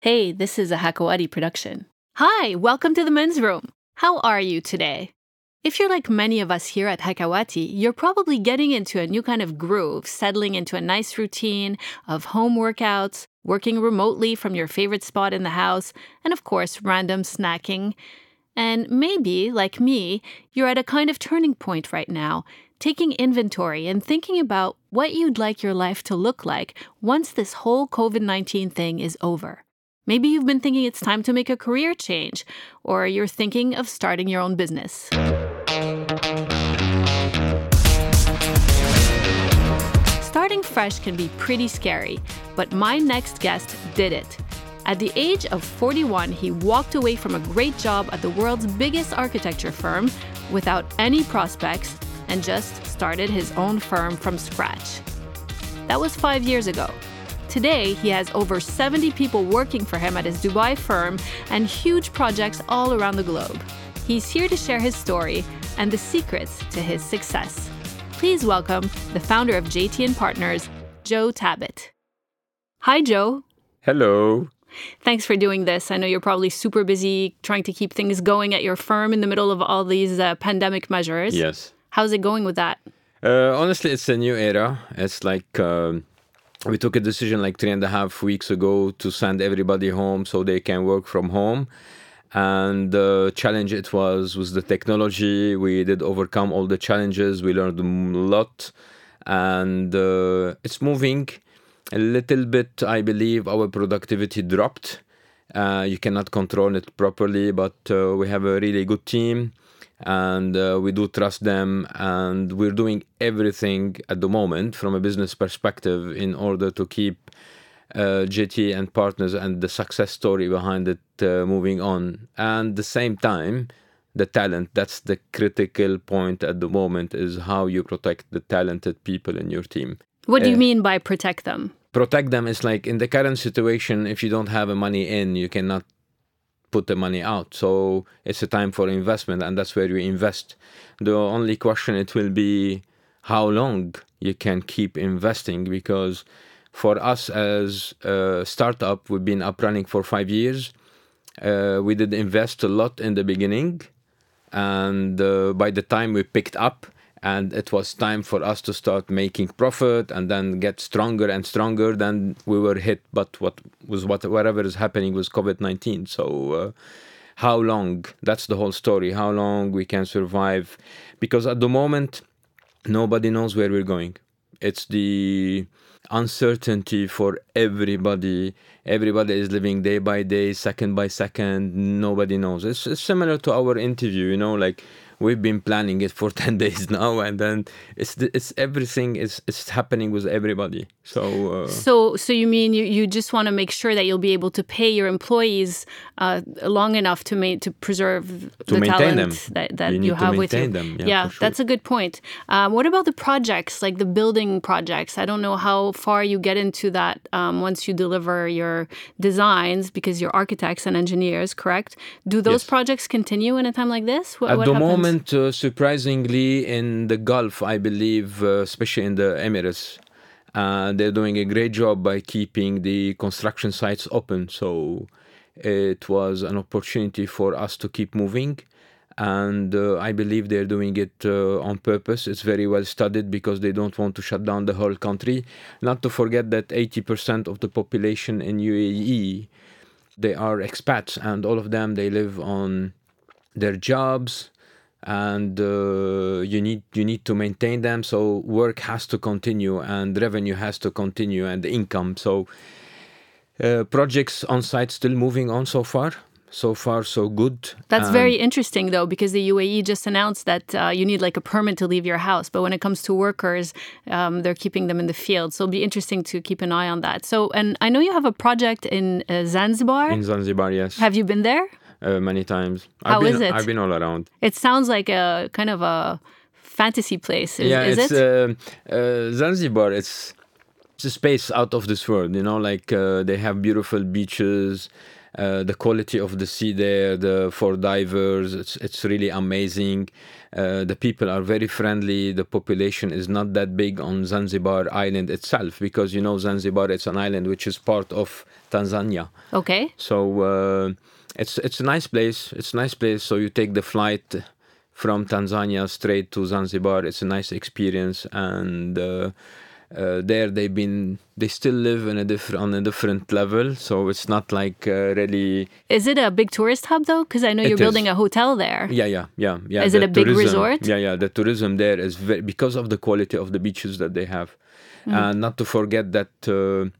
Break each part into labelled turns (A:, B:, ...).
A: Hey, this is a Hakawati production. Hi, welcome to the men's room. How are you today? If you're like many of us here at Hakawati, you're probably getting into a new kind of groove, settling into a nice routine of home workouts, working remotely from your favorite spot in the house, and of course, random snacking. And maybe, like me, you're at a kind of turning point right now, taking inventory and thinking about what you'd like your life to look like once this whole COVID 19 thing is over. Maybe you've been thinking it's time to make a career change, or you're thinking of starting your own business. Starting fresh can be pretty scary, but my next guest did it. At the age of 41, he walked away from a great job at the world's biggest architecture firm without any prospects and just started his own firm from scratch. That was five years ago. Today, he has over 70 people working for him at his Dubai firm and huge projects all around the globe. He's here to share his story and the secrets to his success. Please welcome the founder of JTN Partners, Joe Tabet. Hi, Joe.
B: Hello.
A: Thanks for doing this. I know you're probably super busy trying to keep things going at your firm in the middle of all these uh, pandemic measures.
B: Yes.
A: How's it going with that?
B: Uh, honestly, it's a new era. It's like um, we took a decision like three and a half weeks ago to send everybody home so they can work from home. And the challenge it was was the technology. We did overcome all the challenges. We learned a lot, and uh, it's moving a little bit. I believe our productivity dropped. Uh, you cannot control it properly, but uh, we have a really good team and uh, we do trust them and we're doing everything at the moment from a business perspective in order to keep uh, JT and partners and the success story behind it uh, moving on. And the same time the talent that's the critical point at the moment is how you protect the talented people in your team.
A: What do you uh, mean by protect them?
B: protect them is like in the current situation if you don't have a money in you cannot put the money out. So it's a time for investment, and that's where we invest. The only question it will be how long you can keep investing because for us as a startup, we've been up running for five years. Uh, we did invest a lot in the beginning, and uh, by the time we picked up, and it was time for us to start making profit and then get stronger and stronger then we were hit. But what was what whatever is happening was covid-19 so uh, how long? That's the whole story. How long we can survive? Because at the moment nobody knows where we're going. It's the uncertainty for everybody. Everybody is living day by day second by second. Nobody knows. It's, it's similar to our interview you know like we've been planning it for 10 days now and then it's it's everything is it's happening with everybody so
A: uh, so so you mean you, you just want to make sure that you'll be able to pay your employees uh, long enough to make to preserve
B: to
A: the talent
B: them.
A: that, that you, you have with you
B: them. yeah,
A: yeah
B: sure.
A: that's a good point um, what about the projects like the building projects i don't know how far you get into that um, once you deliver your designs because you're architects and engineers correct do those
B: yes.
A: projects continue in a time like this
B: what, at
A: what
B: the
A: happens?
B: moment moment, uh, surprisingly, in the Gulf, I believe, uh, especially in the Emirates, uh, they're doing a great job by keeping the construction sites open. So it was an opportunity for us to keep moving. And uh, I believe they're doing it uh, on purpose. It's very well studied because they don't want to shut down the whole country. Not to forget that 80% of the population in UAE, they are expats, and all of them they live on their jobs, and uh, you need you need to maintain them. So work has to continue and revenue has to continue and income. So uh, projects on site still moving on so far. So far so good.
A: That's very interesting though because the uae just announced that uh, you need like a permit to leave your house. But when it comes to workers um, they're keeping them in the field. So it'll be interesting to keep an eye on that. So and i know you have a project in uh, zanzibar.
B: In zanzibar yes.
A: Have you been there
B: uh, many times.
A: How
B: I've been,
A: is it?
B: I've been all around.
A: It sounds like a kind of a fantasy place. Is,
B: yeah,
A: is
B: it's
A: it?
B: Uh, uh, Zanzibar. It's it's a space out of this world. You know, like uh, they have beautiful beaches, Uh, the quality of the sea there, the for divers, it's it's really amazing. Uh, the people are very friendly. The population is not that big on Zanzibar island itself because you know Zanzibar it's an island which is part of Tanzania.
A: Okay.
B: So uh, it's it's a nice place. It's a nice place. So you take the flight from Tanzania straight to Zanzibar. It's a nice experience, and uh, uh, there they've been they still live in a different on a different level. So it's not like uh, really.
A: Is it a big tourist hub though? Because I know you're building
B: is.
A: a hotel there.
B: Yeah, yeah, yeah, yeah.
A: Is it
B: the
A: a big resort?
B: Yeah, yeah. The tourism there is very because of the quality of the beaches that they have,
A: Hmm.
B: and not to forget that uh,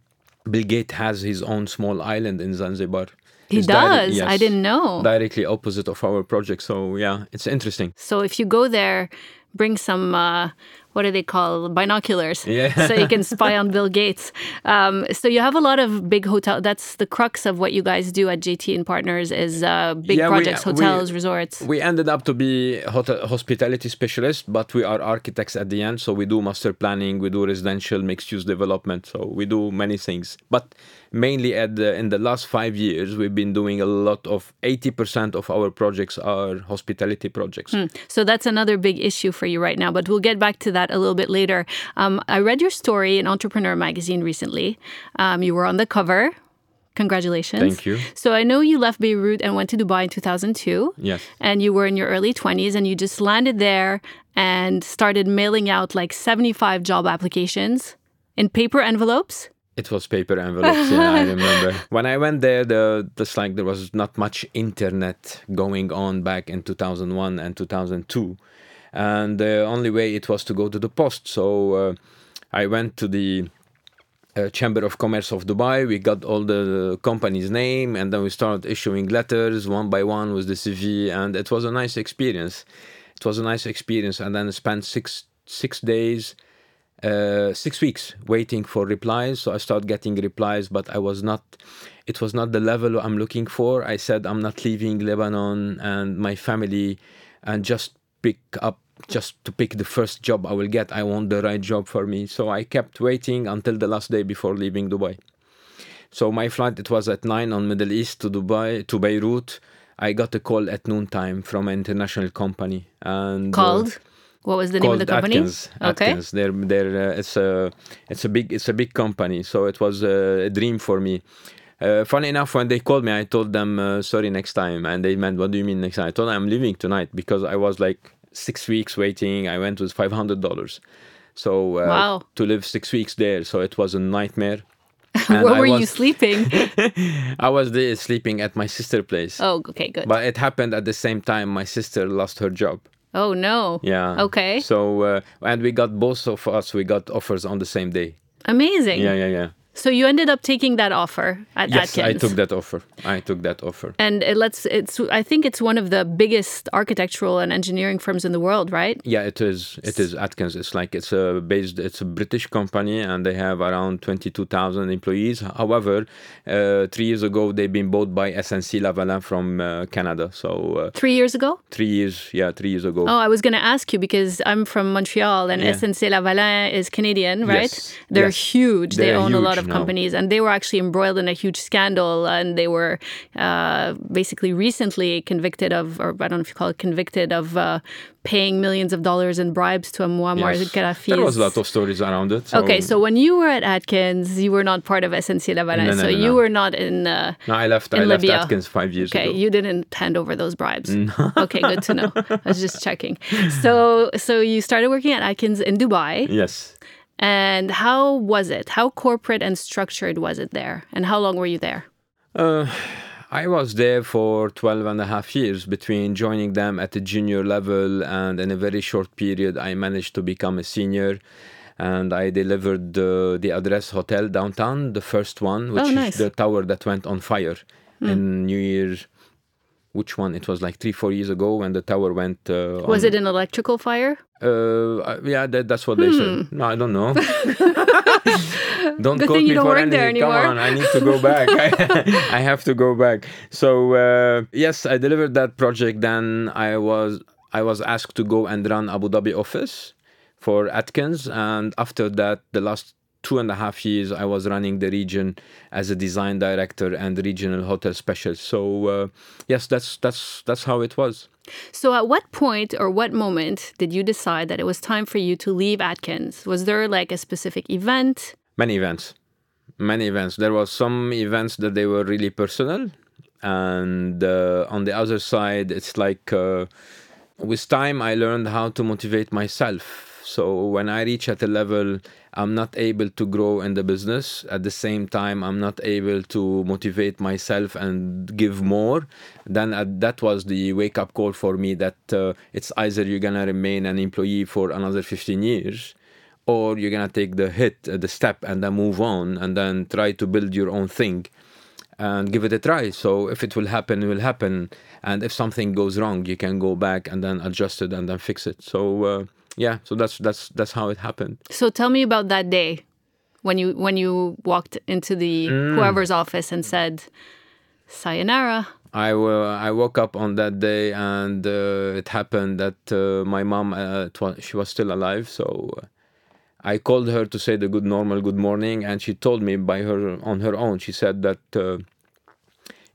B: Bill Gates has his own small island in Zanzibar.
A: He does. I
B: yes,
A: didn't know.
B: Directly opposite of our project. So yeah, it's interesting.
A: So if you go there, bring some uh, what do they call binoculars?
B: Yeah.
A: so you can spy on Bill Gates. Um, so you have a lot of big hotel. That's the crux of what you guys do at JT and Partners is uh, big
B: Yeah,
A: projects,
B: we-
A: hotels, resorts.
B: We ended up to be hotel, hospitality specialists, but we are architects at the end. So we do master planning, we do residential mixed use development. So we do many things. But mainly at the, in the last five years, we've been doing a lot of 80% of our projects are hospitality projects.
A: So that's another big issue for you right now, but we'll get back to that a little bit later. Um, I read your story in Entrepreneur magazine recently. Um, you were on the cover. Congratulations.
B: Thank you.
A: So I know you left Beirut and went to Dubai in 2002.
B: Yes.
A: And you were in your early 20s and you just landed there and started mailing out like 75 job applications in paper envelopes.
B: It was paper envelopes. yeah, I remember. When I went there, the just like there was not much internet going on back in 2001 and 2002, and the only way it was to go to the post. So uh, I went to the uh, Chamber of Commerce of Dubai. We got all the company's name, and then we started issuing letters one by one with the CV, and it was a nice experience. It was a nice experience, and then I spent six six days uh, six weeks waiting for replies. So I started getting replies, but I was not. It was not the level I'm looking for. I said I'm not leaving Lebanon and my family, and just pick up just to pick the first job I will get. I want the right job for me. So I kept waiting until the last day before leaving Dubai. So my flight it was at nine on Middle East to Dubai to Beirut. I got a call at noontime from an international company and uh,
A: Called? what was the name of the company?
B: Atkins.
A: Okay.
B: Atkins. They're they're uh, it's a it's a big it's a big company. So it was a, a dream for me. Uh, funny enough, when they called me, I told them uh, sorry next time, and they meant what do you mean next time? I told them I'm leaving tonight because I was like six weeks waiting. I went with five hundred dollars. So uh,
A: Wow.
B: to live six weeks there, so it was a nightmare. And
A: Where
B: I
A: were you sleeping?
B: I was there sleeping at my sister place.
A: oh, okay, good.
B: But it happened at the same time my sister lost her job.
A: oh, no.
B: Yeah.
A: Okay.
B: So uh, and we got both of us we got offers on the same day.
A: Amazing.
B: Yeah, yeah, yeah.
A: So you ended up taking that offer at
B: Yes,
A: Atkins.
B: I took that offer. I took that offer.
A: And it lets it's I think it's one of the biggest architectural and engineering firms in the world, right?
B: Yeah, it is. It is Atkins. It's like it's a based. It's a British company, and they have around twenty-two thousand employees. However, uh, three years ago they've been bought by SNC Lavalin from uh, Canada. So uh,
A: 3 years ago?
B: three years, yeah, three years ago.
A: Oh, I was going to ask you because I'm from Montreal and
B: Yeah.
A: SNC Lavalin is Canadian, right?
B: Yes,
A: They're
B: yes.
A: huge. they
B: They're
A: own a lot of
B: now.
A: companies and they were actually embroiled in a huge scandal and they were uh, basically recently convicted of, or I don't know if you call it convicted of uh, paying millions of dollars in bribes to a Muammar
B: Yes.
A: Gaddafi.
B: There was a lot of stories around it.
A: Okay, so when you were at Atkins, you were not part of SNC Lavalin,
B: No, no,
A: so
B: no,
A: you were not in. Uh,
B: no, I left. I left Atkins five years
A: okay,
B: ago.
A: Okay, you didn't hand over those bribes. okay, good to know. I was just checking. So, so you started working at Atkins in Dubai,
B: yes.
A: And how was it? How corporate and structured was it there? And how long were you there?
B: Uh, I was there for 12 and a half years between joining them at the junior level and in a very short period I managed to become a senior and I delivered the, the Address Hotel downtown, the first one, which
A: Oh, nice.
B: is the tower that went on fire in New Year. Which one? It was like three, four years ago when the tower went. Uh,
A: Was
B: on-
A: it an electrical fire?
B: Uh, yeah, that, that's what they said. No, I don't know. don't
A: Hmm. Good
B: quote me for anything.
A: there anymore.
B: Come on, I need to go back. I, I have to go back. So uh, yes, I delivered that project. Then I was I was asked to go and run Abu Dhabi office for Atkins, and after that, the last two and a half years, I was running the region as a design director and regional hotel specialist. So uh, yes, that's that's that's how it was.
A: So, at what point or what moment did you decide that it was time for you to leave Atkins? Was there like a specific event?
B: Many events, many events. There was some events that they were really personal, and uh, on the other side, it's like uh, with time I learned how to motivate myself so when I reach at a level I'm not able to grow in the business, at the same time I'm not able to motivate myself and give more, then uh, that was the wake up call for me that uh, it's either you're gonna remain an employee for another 15 years or you're gonna take the hit, uh, the step, and then move on and then try to build your own thing and give it a try. So if it will happen, it will happen. And if something goes wrong, you can go back and then adjust it and then fix it. So uh, yeah, so that's that's that's how it happened.
A: So tell me about that day when you when you walked into the mm. whoever's office and said, "Sayonara."
B: I, uh, I woke up on that day and uh, it happened that uh, my mom uh, she was still alive so uh, I called her to say the good normal good morning and she told me by her on her own she said that uh,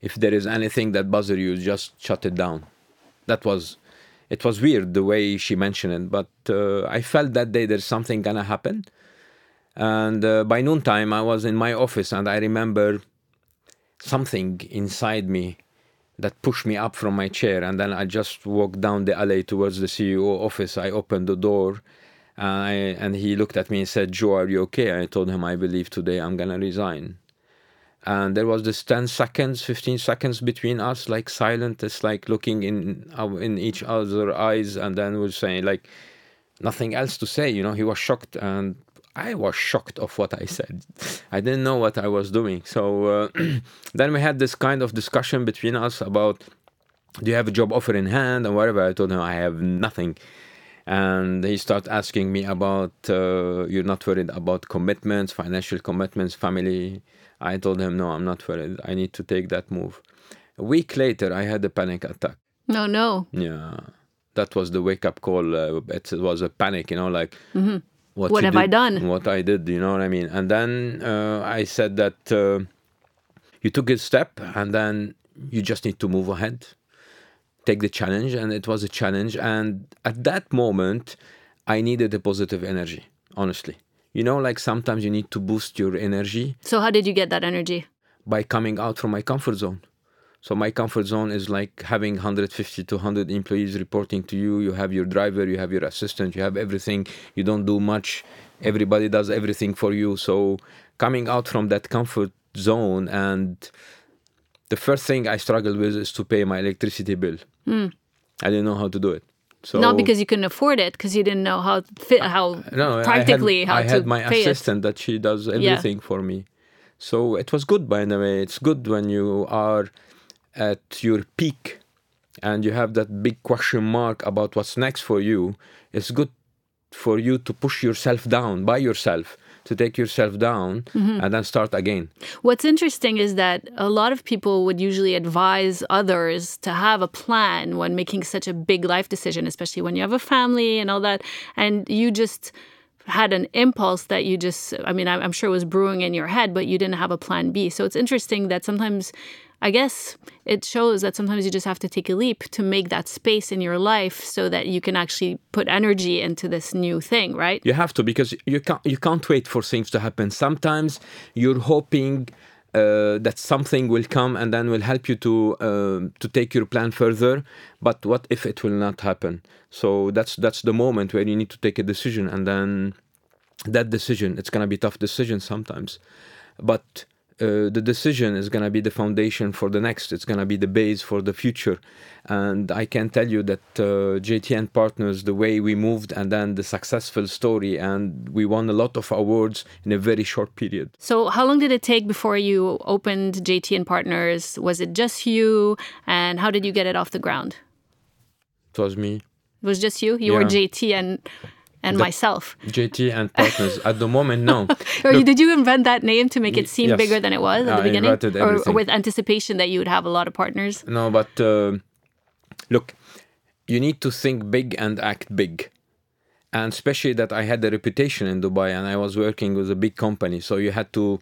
B: if there is anything that bothers you just shut it down that was it was weird the way she mentioned it, but uh, I felt that day there's something gonna happen. And uh, by noontime, I was in my office, and I remember something inside me that pushed me up from my chair. And then I just walked down the alley towards the CEO office. I opened the door, and, I, and he looked at me and said, "Joe, are you okay?" I told him, "I believe today I'm gonna resign." And there was this 10 seconds 15 seconds between us like silent it's like looking in in each other eyes. And then we're saying like nothing else to say you know he was shocked. And i was shocked of what i said. I didn't know what i was doing. So uh, then we had this kind of discussion between us about do you have a job offer in hand and whatever? I told him i have nothing. And he started asking me about uh, you're not worried about commitments financial commitments family I told him, no, I'm not worried. I need to take that move. A week later, I had a panic attack.
A: No, no.
B: Yeah. That was the wake up call. Uh, it, was a panic, you know, like,
A: mm-hmm. what, what have did, I done?
B: What I did, you know what I mean? And then uh, I said that uh, you took a step and then you just need to move ahead, take the challenge. And it was a challenge. And at that moment, I needed a positive energy, honestly you know like sometimes you need to boost your energy
A: so how did you get that energy?
B: by coming out from my comfort zone. So my comfort zone is like having 150 to 100 employees reporting to you. You have your driver you have your assistant you have everything. You don't do much. Everybody does everything for you. So coming out from that comfort zone and the first thing i struggled with is to pay my electricity bill. Mm. i didn't know how to do it
A: so not because you couldn't afford it, because you didn't know how fit, how no, practically
B: I
A: had, how
B: I
A: to
B: had my assistant it. that she does everything yeah. for me. So it was good, by the way. It's good when you are at your peak and you have that big question mark about what's next for you. It's good for you to push yourself down by yourself to take yourself down mm-hmm. and then start again.
A: What's interesting is that a lot of people would usually advise others to have a plan when making such a big life decision, especially when you have a family and all that. And you just had an impulse that you just, I mean, I'm sure it was brewing in your head, but you didn't have a plan B. So it's interesting that sometimes I guess it shows that sometimes you just have to take a leap to make that space in your life so that you can actually put energy into this new thing, right?
B: You have to because you can't you can't wait for things to happen. Sometimes you're hoping uh, that something will come and then will help you to uh, to take your plan further. But what if it will not happen? So that's that's the moment where you need to take a decision, and then that decision it's gonna be tough decision sometimes, but uh, the decision is going to be the foundation for the next. It's going to be the base for the future. And I can tell you that uh, JTN Partners, the way we moved and then the successful story, and we won a lot of awards in a very short period.
A: So, how long did it take before you opened JTN Partners? Was it just you? And how did you get it off the ground?
B: It was me.
A: It was just you? You yeah. were JT and and the myself.
B: JT and partners. At the moment, no.
A: or Look, did you invent that name to make it seem yes, bigger than it was at the beginning? Or, or, with anticipation that you would have a lot of partners?
B: No, but uh, look, you need to think big and act big. and especially that I had a reputation in Dubai and I was working with a big company. So you had to,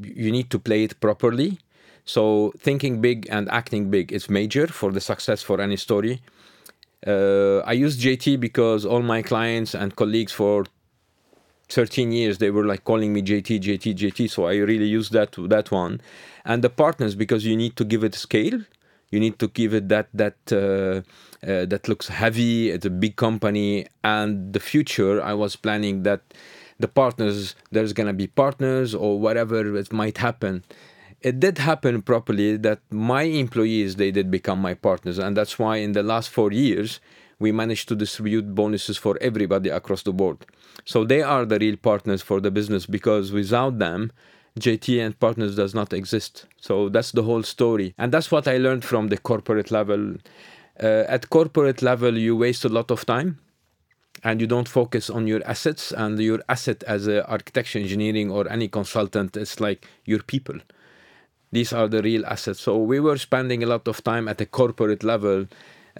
B: you need to play it properly. So thinking big and acting big is major for the success for any story. Uh, I use JT because all my clients and colleagues for 13 years they were like calling me JT, JT, JT. So I really use that that one, and the partners because you need to give it scale. You need to give it that that uh, uh, that looks heavy. It's a big company, and the future. I was planning that the partners there's gonna be partners or whatever it might happen. It did happen properly that my employees they did become my partners, and that's why in the last four years we managed to distribute bonuses for everybody across the board. So they are the real partners for the business because without them, JT and partners does not exist. So that's the whole story. And that's what I learned from the corporate level. Uh, at corporate level, you waste a lot of time and you don't focus on your assets and your asset as an architecture engineering or any consultant it's like your people these are the real assets so we were spending a lot of time at a corporate level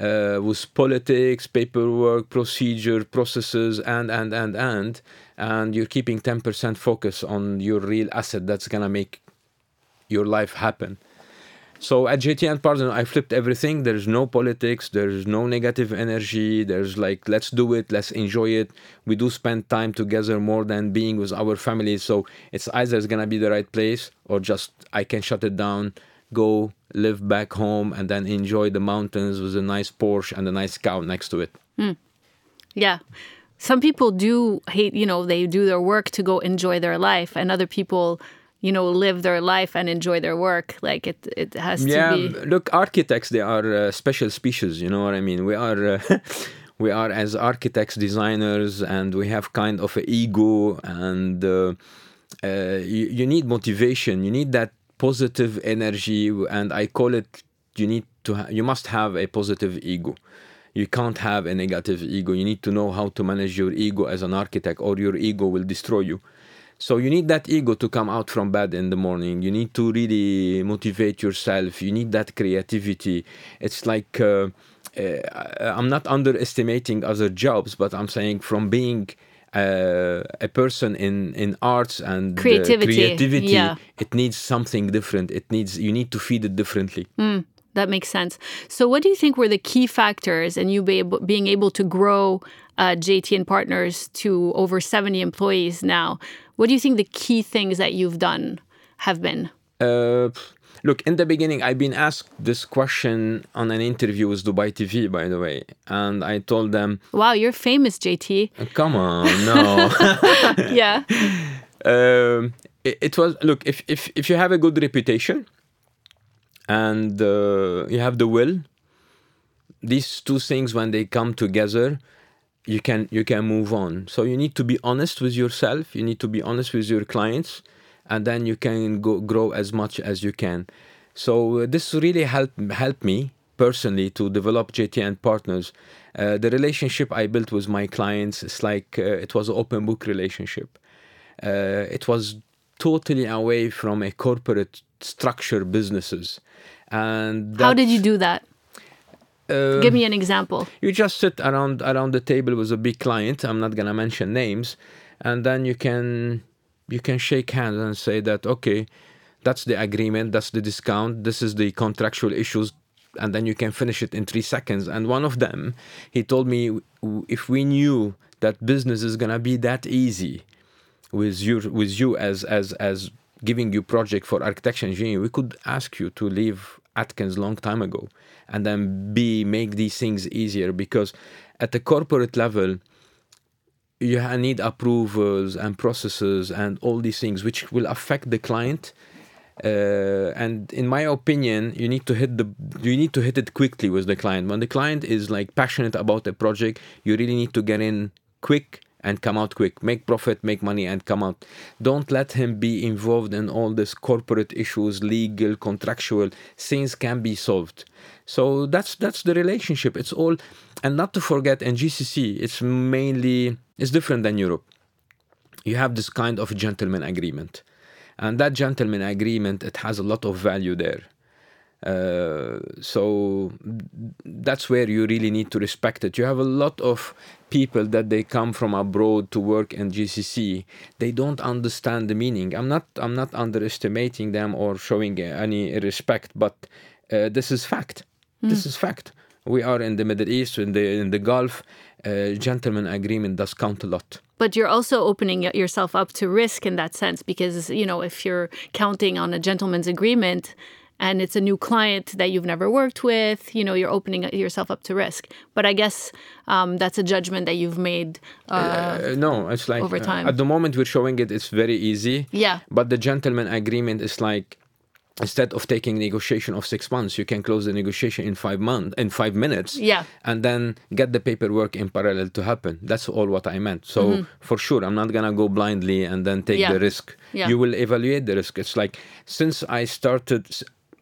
B: uh, with politics, paperwork, procedure, processes, and and and and, and you're keeping 10% focus on your real asset that's gonna make your life happen. So at JT and Partner, I flipped everything. There's no politics. There's no negative energy. There's like, let's do it. Let's enjoy it. We do spend time together more than being with our families. So it's either it's gonna be the right place or just I can shut it down go live back home and then enjoy the mountains with a nice Porsche and a nice cow next to it. Mm.
A: Yeah. Some people do hate, you know, they do their work to go enjoy their life, and other people, you know, live their life and enjoy their work. Like it, it has
B: yeah,
A: to be.
B: look, architects, they are a special species. You know what I mean? We are. Uh, we are as architects, designers, and we have kind of an ego, and uh, uh, you, you need motivation. You need that positive energy and i call it you need to ha- you must have a positive ego you can't have a negative ego you need to know how to manage your ego as an architect or your ego will destroy you so you need that ego to come out from bed in the morning. You need to really motivate yourself. You need that creativity. It's like uh, uh, i'm not underestimating other jobs but i'm saying from being uh, a person in in arts and
A: creativity,
B: creativity
A: yeah.
B: it needs something different. It needs you need to feed it differently.
A: Mm, that makes sense. So what do you think were the key factors in you be able, being able to grow uh, jt and partners to over 70 employees now what do you think the key things that you've done have been
B: uh, Look, in the beginning, I've been asked this question on an interview with Dubai TV, by the way, and I told them,
A: "Wow, you're famous, JT."
B: Come on, no.
A: yeah.
B: Um, it, it, was look if if if you have a good reputation and uh, you have the will, these two things when they come together, you can you can move on. So you need to be honest with yourself. You need to be honest with your clients and then you can go grow as much as you can. So uh, this really helped helped me personally to develop JTN partners. Uh, the relationship I built with my clients is like uh, it was an open book relationship. Uh, it was totally away from a corporate structure businesses. And
A: how did you do that? Uh, Give me an example.
B: You just sit around around the table with a big client. I'm not gonna mention names, and then you can you can shake hands and say that okay that's the agreement that's the discount this is the contractual issues and then you can finish it in three seconds and one of them he told me if we knew that business is gonna be that easy with you with you as as as giving you project for architecture engineering we could ask you to leave atkins long time ago and then b make these things easier because at the corporate level you need approvals and processes and all these things which will affect the client uh, and in my opinion you need to hit the you need to hit it quickly with the client. When the client is like passionate about a project you really need to get in quick and come out quick. Make profit make money and come out. Don't let him be involved in all this corporate issues legal contractual. Things can be solved. So that's that's the relationship. It's all and not to forget in gcc it's mainly it's different than europe. You have this kind of gentleman agreement. And that gentleman agreement it has a lot of value there Uh, so that's where you really need to respect it. You have a lot of people that they come from abroad to work in GCC. They don't understand the meaning. I'm not I'm not underestimating them or showing any respect, but uh, this is fact. Mm. This is fact. We are in the Middle East, in the in the Gulf. Uh, gentleman agreement does count a lot
A: but you're also opening yourself up to risk in that sense because you know if you're counting on a gentleman's agreement and it's a new client that you've never worked with, you know, you're opening yourself up to risk. But I guess um, that's a judgment that you've made. Uh, uh,
B: no, it's like
A: over time.
B: Uh, at the moment we're showing it, it's very easy.
A: Yeah.
B: But the gentleman agreement is like instead of taking negotiation of six months, you can close the negotiation in five months in five minutes.
A: Yeah.
B: And then get the paperwork in parallel to happen. That's all what I meant. So mm-hmm. for sure, I'm not gonna go blindly and then take yeah. the risk.
A: Yeah.
B: You will evaluate the risk. It's like since I started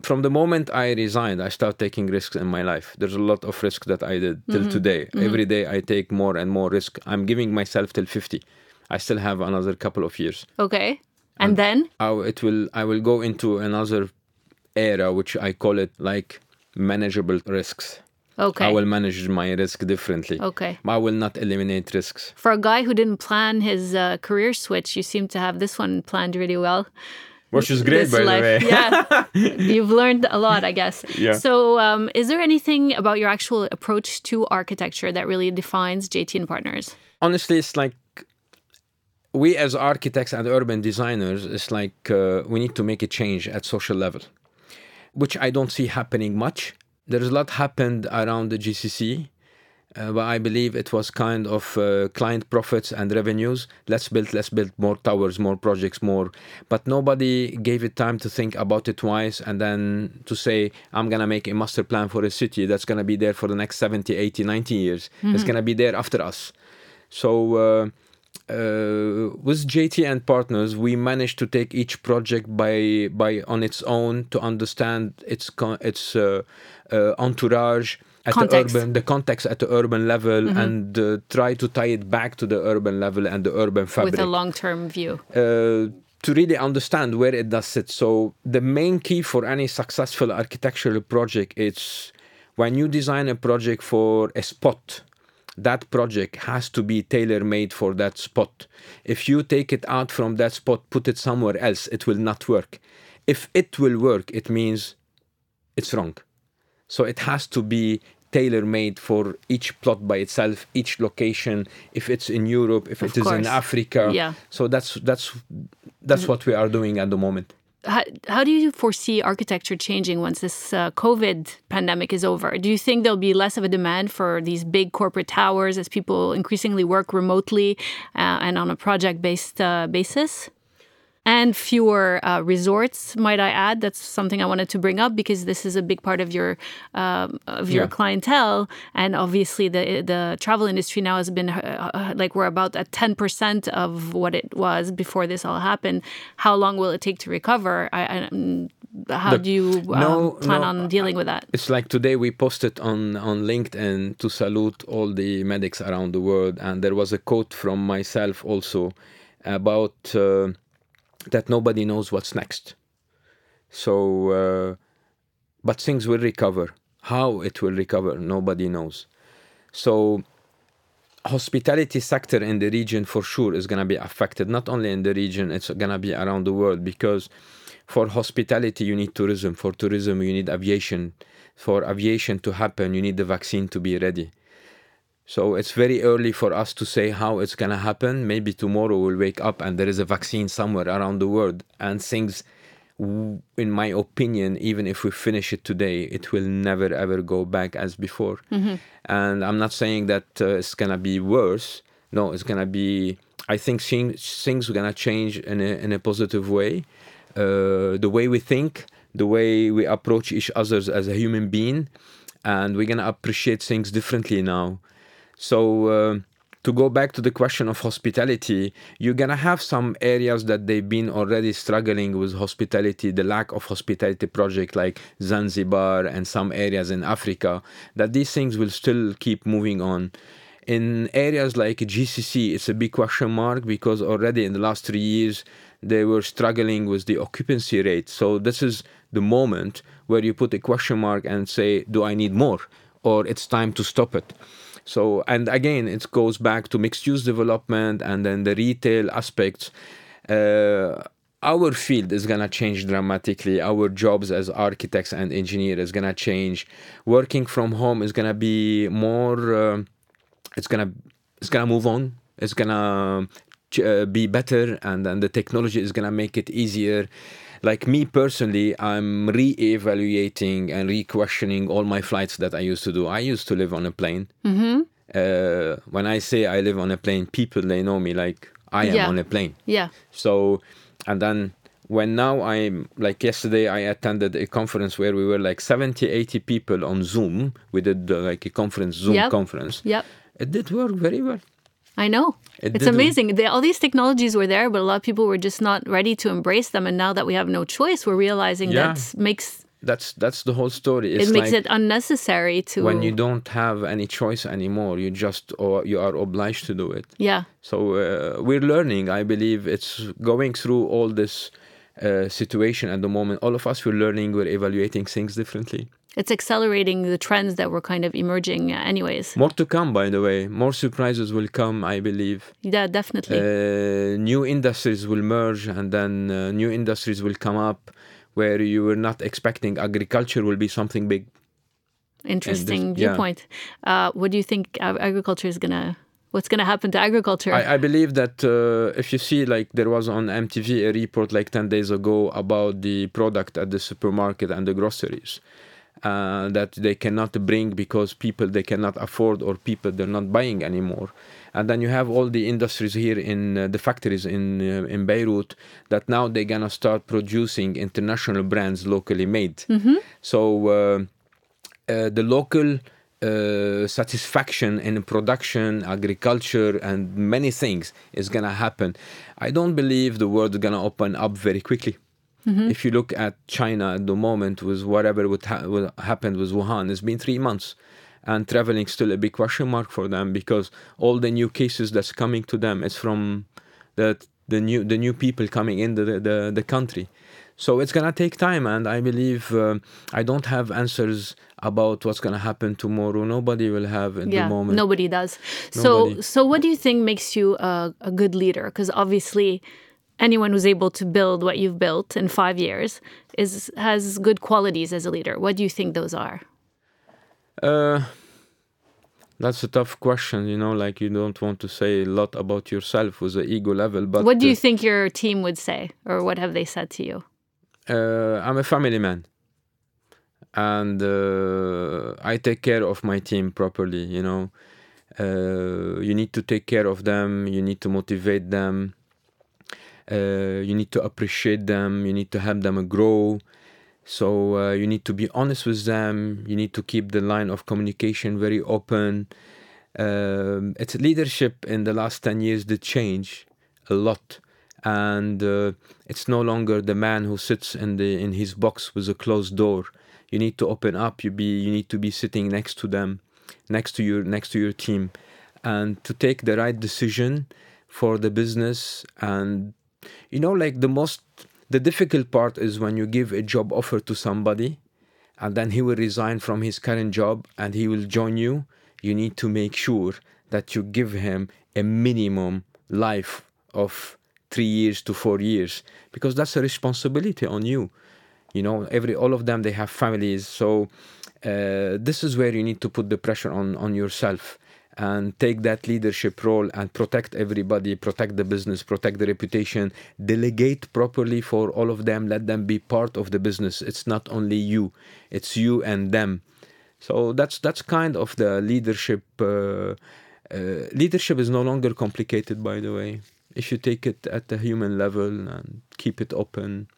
B: from the moment I resigned, I started taking risks in my life. There's a lot of risk that I did till mm-hmm. today. Mm-hmm. Every day I take more and more risk. I'm giving myself till 50. I still have another couple of years.
A: Okay. And, and then
B: I, it will I will go into another era which I call it like manageable risks.
A: Okay. I
B: will manage my risk differently.
A: Okay.
B: I will not eliminate risks.
A: For a guy who didn't plan his uh, career switch, you seem to have this one planned really well
B: which is great by life. the way.
A: Yeah. You've learned a lot i guess.
B: Yeah.
A: So um, is there anything about your actual approach to architecture that really defines jt and partners?
B: Honestly it's like we as architects and urban designers it's like uh, we need to make a change at social level which i don't see happening much. There's a lot happened around the gcc uh, but I believe it was kind of uh, client profits and revenues. Let's build, let's build more towers, more projects, more. But nobody gave it time to think about it twice and then to say, I'm going to make a master plan for a city that's going to be there for the next 70, 80, 90 years. Mm-hmm. It's going to be there after us. So, uh, uh, with JT and partners, we managed to take each project by by on its own to understand its its uh, uh, entourage, at
A: context.
B: the urban the context at the urban level mm-hmm. and uh, try to tie it back to the urban level and the urban fabric
A: with a long-term view.
B: Uh, to really understand where it does sit. So the main key for any successful architectural project is when you design a project for a spot that project has to be tailor made for that spot. If you take it out from that spot put it somewhere else it will not work. If it will work it means it's wrong. So it has to be tailor made for each plot by itself, each location. If it's in Europe, if
A: of
B: it
A: course.
B: is in Africa,
A: yeah.
B: So that's that's that's what we are doing at the moment.
A: How, how do you foresee architecture changing once this uh, COVID pandemic is over? Do you think there'll be less of a demand for these big corporate towers as people increasingly work remotely uh, and on a project based uh, basis? And fewer uh, resorts. Might I add? That's something I wanted to bring up because this is a big part of your um, of your yeah. clientele, and obviously the the travel industry now has been uh, uh like we're about at ten percent of what it was before this all happened. How long will it take to recover? I, I mm, how do you um, no, plan no, on dealing with that?
B: It's like today we posted on on LinkedIn to salute all the medics around the world, and there was a quote from myself also about. Uh, that nobody knows what's next. So, uh, but things will recover. How it will recover, nobody knows. So, hospitality sector in the region for sure is going to be affected. Not only in the region, it's going to be around the world because for hospitality you need tourism. For tourism you need aviation. For aviation to happen, you need the vaccine to be ready. So it's very early for us to say how it's going to happen. Maybe tomorrow we'll wake up and there is a vaccine somewhere around the world. And things in my opinion even if we finish it today it will never ever go back as before. Mm-hmm. and i'm not saying that uh, it's going to be worse. No it's going to be i think things are going to change in a, in a positive way. Uh, the way we think the way we approach each other as a human being and we're going to appreciate things differently now so uh, to go back to the question of hospitality, you're gonna have some areas that they've been already struggling with hospitality, the lack of hospitality project like Zanzibar and some areas in Africa, that these things will still keep moving on. In areas like GCC, it's a big question mark because already in the last three years, they were struggling with the occupancy rate. So this is the moment where you put a question mark and say, do I need more? Or it's time to stop it. So, and again, it goes back to mixed use development and then the retail aspects. Uh, our field is going to change dramatically. Our jobs as architects and engineers is going to change. Working from home is going to be more, uh, it's going to, it's going to move on. It's going to uh, be better and then the technology is going to make it easier like me personally, I'm re-evaluating and re-questioning all my flights that I used to do. I used to live on a plane.
A: Mm-hmm.
B: Uh, when I say I live on a plane, people they know me like I am
A: Yeah.
B: on a plane.
A: Yeah.
B: So, and then when now I'm like yesterday, I attended a conference where we were like 70, 80 people on Zoom. We did uh, like a conference, Zoom
A: Yep.
B: conference.
A: Yep.
B: It did work very well.
A: I know.
B: It
A: it's amazing. They, all these technologies were there, but a lot of people were just not ready to embrace them. And now that we have no choice, we're realizing
B: Yeah.
A: that makes
B: That's that's the whole story. It's
A: it makes
B: like
A: it unnecessary to
B: when you don't have any choice anymore, you just or you are obliged to do it.
A: yeah
B: So uh, we're learning. I believe it's going through all this uh, situation at the moment. All of us we're learning. We're evaluating things differently.
A: It's accelerating the trends that were kind of emerging uh, anyways
B: More to come, by the way. More surprises will come. I believe.
A: yeah definitely
B: Uh, new industries will merge, and then uh, new industries will come up where you were not expecting. Agriculture will be something big.
A: interesting
B: yeah.
A: viewpoint uh, what do you think agriculture is gonna what's gonna happen to agriculture
B: I, I believe that uh, if you see, like, there was on MTV a report like 10 days ago about the product at the supermarket and the groceries uh, that they cannot bring because people they cannot afford or people they're not buying anymore. And then you have all the industries here in uh, the factories in uh, in Beirut that now they're gonna start producing international brands locally made. So. Uh, uh, the local uh, satisfaction in production, agriculture, and many things is gonna happen. I don't believe the world is gonna open up very quickly. If you look at China at the moment, with whatever would ha- happened with Wuhan, it's been three months, and traveling still a big question mark for them because all the new cases that's coming to them is from the the new the new people coming in the the, the country. So it's gonna take time, and I believe uh, I don't have answers about what's gonna happen tomorrow. Nobody will have at
A: yeah
B: the moment.
A: nobody does so so what do you think makes you a, a good leader because obviously anyone who's able to build what you've built in five years is has good qualities as a leader what do you think those are
B: Uh, that's a tough question. You know, like you don't want to say a lot about yourself with the ego level, but
A: what do
B: uh,
A: you think your team would say or what have they said to you
B: uh, I'm a family man, and uh, I take care of my team properly. You know, uh, you need to take care of them. You need to motivate them. Uh, you need to appreciate them. You need to help them grow. So uh, you need to be honest with them. You need to keep the line of communication very open. Um, it's leadership in the last 10 years did change a lot and uh, it's no longer the man who sits in the in his box with a closed door you need to open up you be you need to be sitting next to them next to your next to your team and to take the right decision for the business and you know like the most the difficult part is when you give a job offer to somebody and then he will resign from his current job and he will join you. You need to make sure that you give him a minimum life of 3 years to 4 years because that's a responsibility on you. You know every all of them they have families. So uh, this is where you need to put the pressure on on yourself and take that leadership role and protect everybody protect the business protect the reputation delegate properly for all of them let them be part of the business. It's not only you it's you and them. So that's that's kind of the leadership uh, uh, leadership is no longer complicated by the way. If you take it at the human level and keep it open.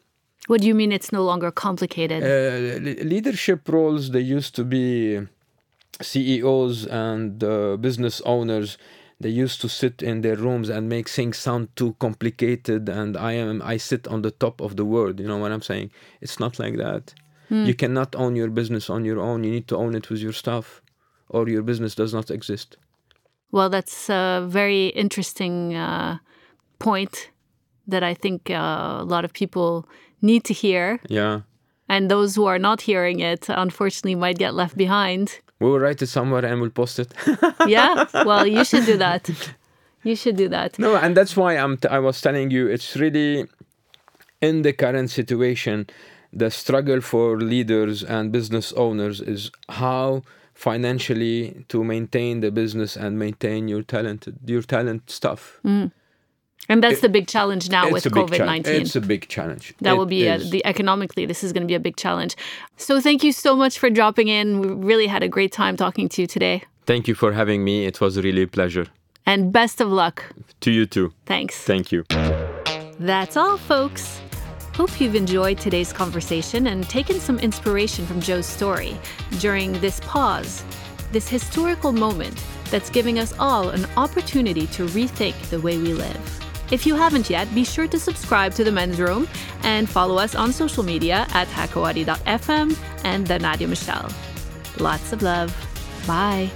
A: What do you mean it's no longer complicated?
B: Uh, leadership roles they used to be CEOs and uh, business owners they used to sit in their rooms and make things sound too complicated and I am I sit on the top of the world you know what I'm saying it's not like that you cannot own your business on your own you need to own it with your staff or your business does not exist
A: Well, that's a very interesting uh, point that I think uh, a lot of people need to hear.
B: Yeah.
A: And those who are not hearing it, unfortunately, might get left behind.
B: We will write it somewhere and we'll post it.
A: yeah. Well, you should do that. You should do that.
B: No, and that's why I'm. T- I was telling you, it's really in the current situation, the struggle for leaders and business owners is how financially to maintain the business and maintain your talent, your talent stuff.
A: Mm. And that's
B: It-
A: the big challenge now with
B: It's a big
A: COVID
B: challenge.
A: nineteen.
B: It's a big challenge.
A: That
B: It
A: will be a, the economically. This is going to be a big challenge. So thank you so much for dropping in. We really had a great time talking to you today,
B: Thank you for having me. It was really a pleasure.
A: and best of luck.
B: To you too.
A: Thanks.
B: Thank you.
A: That's all, folks. Hope you've enjoyed today's conversation and taken some inspiration from Joe's story during this pause, this historical moment that's giving us all an opportunity to rethink the way we live. If you haven't yet, be sure to subscribe to The Men's Room and follow us on social media at hakawadi.fm and the Nadia Michelle. Lots of love. Bye.